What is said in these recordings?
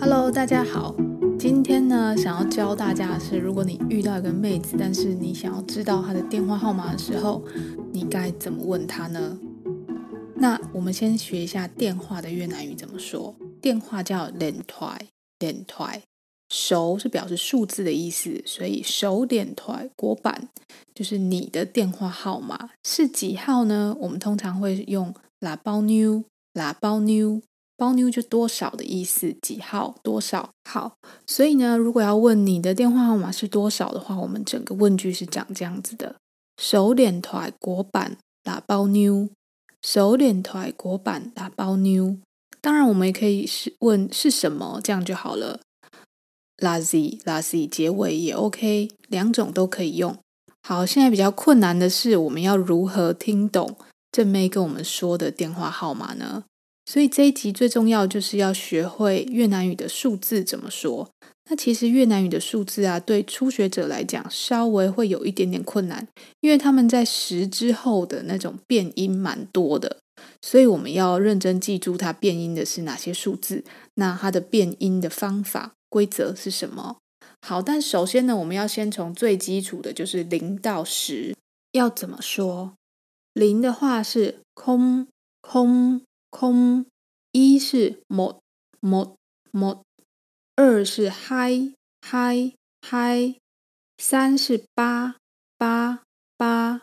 Hello，大家好。今天呢，想要教大家的是，如果你遇到一个妹子，但是你想要知道她的电话号码的时候，你该怎么问她呢？那我们先学一下电话的越南语怎么说。电话叫 điện thoại，điện thoại。số 是表示数字的意思，所以 số điện thoại của bạn 就是你的电话号码是几号呢？我们通常会用 là bao nhiêu，là bao 包妞就多少的意思，几号多少号。所以呢，如果要问你的电话号码是多少的话，我们整个问句是长这样子的：số điện thoại của bạn là bao nhiêu，số điện thoại của bạn là bao nhiêu。当然，我们也可以是问是什么，这样就好了。là gì，là gì 结尾也 OK，两种都可以用。好，现在比较困难的是，我们要如何听懂正妹跟我们说的电话号码呢？所以这一集最重要就是要学会越南语的数字怎么说。那其实越南语的数字啊，对初学者来讲稍微会有一点点困难，因为他们在十之后的那种变音蛮多的，所以我们要认真记住它变音的是哪些数字，那它的变音的方法。规则是什么？好，但首先呢，我们要先从最基础的，就是零到十，要怎么说？零的话是空空空，一是 một một một，二是 hai hai hai，三是八八八，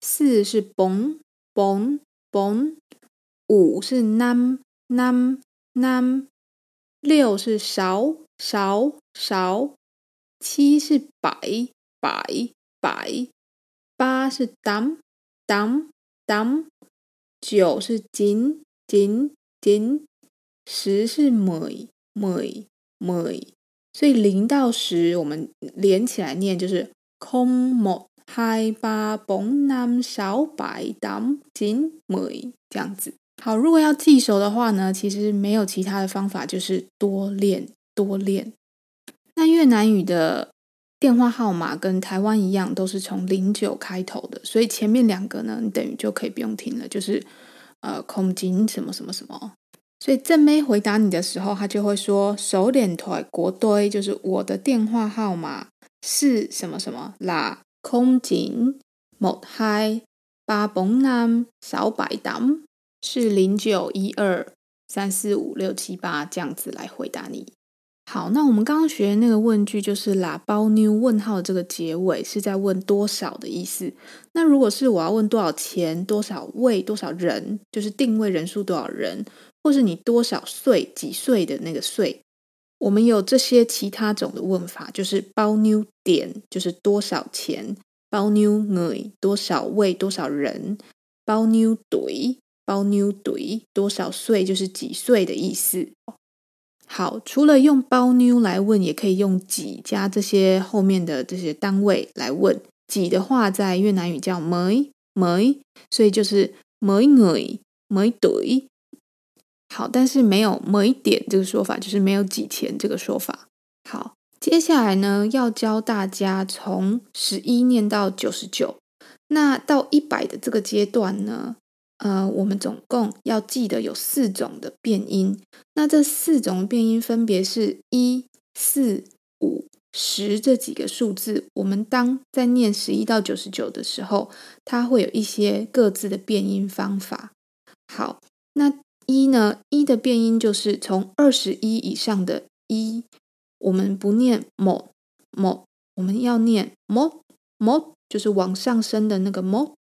四是 bốn bốn bốn，五是 năm năm năm，六是 sáu。sáu sáu，七是百百百，八是 tám tám tám，九是金 chín chín，十是每每每所以零到十我们连起来念就是 không một hai ba bốn năm sáu bảy tám chín mười 这样子。好，如果要记熟的话呢，其实没有其他的方法，就是多练。多练。那越南语的电话号码跟台湾一样，都是从零九开头的，所以前面两个呢，你等于就可以不用听了，就是呃，空警什么什么什么。所以正妹回答你的时候，他就会说手脸腿国堆就是我的电话号码是什么什么啦，空金 một hai ba bốn năm sáu bảy tám，是零九一二三四五六七八这样子来回答你。”好，那我们刚刚学的那个问句就是 là bao nhiêu 问号这个结尾是在问多少的意思。那如果是我要问多少钱、多少位、多少人，就是定位人数多少人，或是你多少岁、几岁的那个岁，我们有这些其他种的问法，就是包妞点就是多少钱，bao nhiêu người 多少位、多少人包妞怼包妞怼多少岁就是几岁的意思。好，除了用包妞来问，也可以用几加这些后面的这些单位来问。几的话，在越南语叫 mấy mấy，所以就是 mấy người mấy tuổi。好，但是没有 mấy tiền 这个说法，就是没有几钱这个说法。好，接下来呢，要教大家从十一念到九十九，那到一百的这个阶段呢，呃，我们总共要记得有四种的变音，那这四种变音分别是一、四、五、十这几个数字。我们当在念十一到九十九的时候，它会有一些各自的变音方法。好，那一呢？一的变音就是从二十一以上的一，我们不念某某我们要念某某就是往上升的那个某。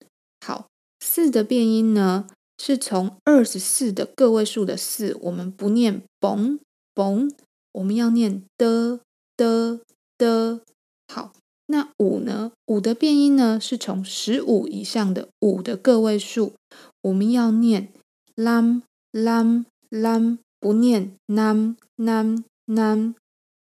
好。四的变音呢，是从二十四的个位数的四，我们不念 bốn bốn，我们要念的的的。好，那五呢？五的变音呢，是从十五以上的五的个位数，我们要念 năm năm năm，不念 năm năm năm。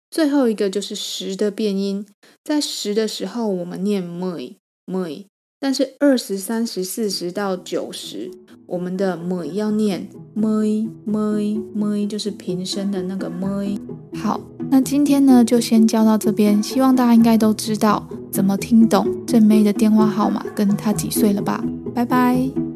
最后一个就是十的变音，在十的时候，我们念 mười moi。但是二十三十四十到九十，我们的妹要念 mười mười mười，就是平声的那个妹。好，那今天呢就先教到这边，希望大家应该都知道怎么听懂正妹的电话号码跟她几岁了吧？拜拜。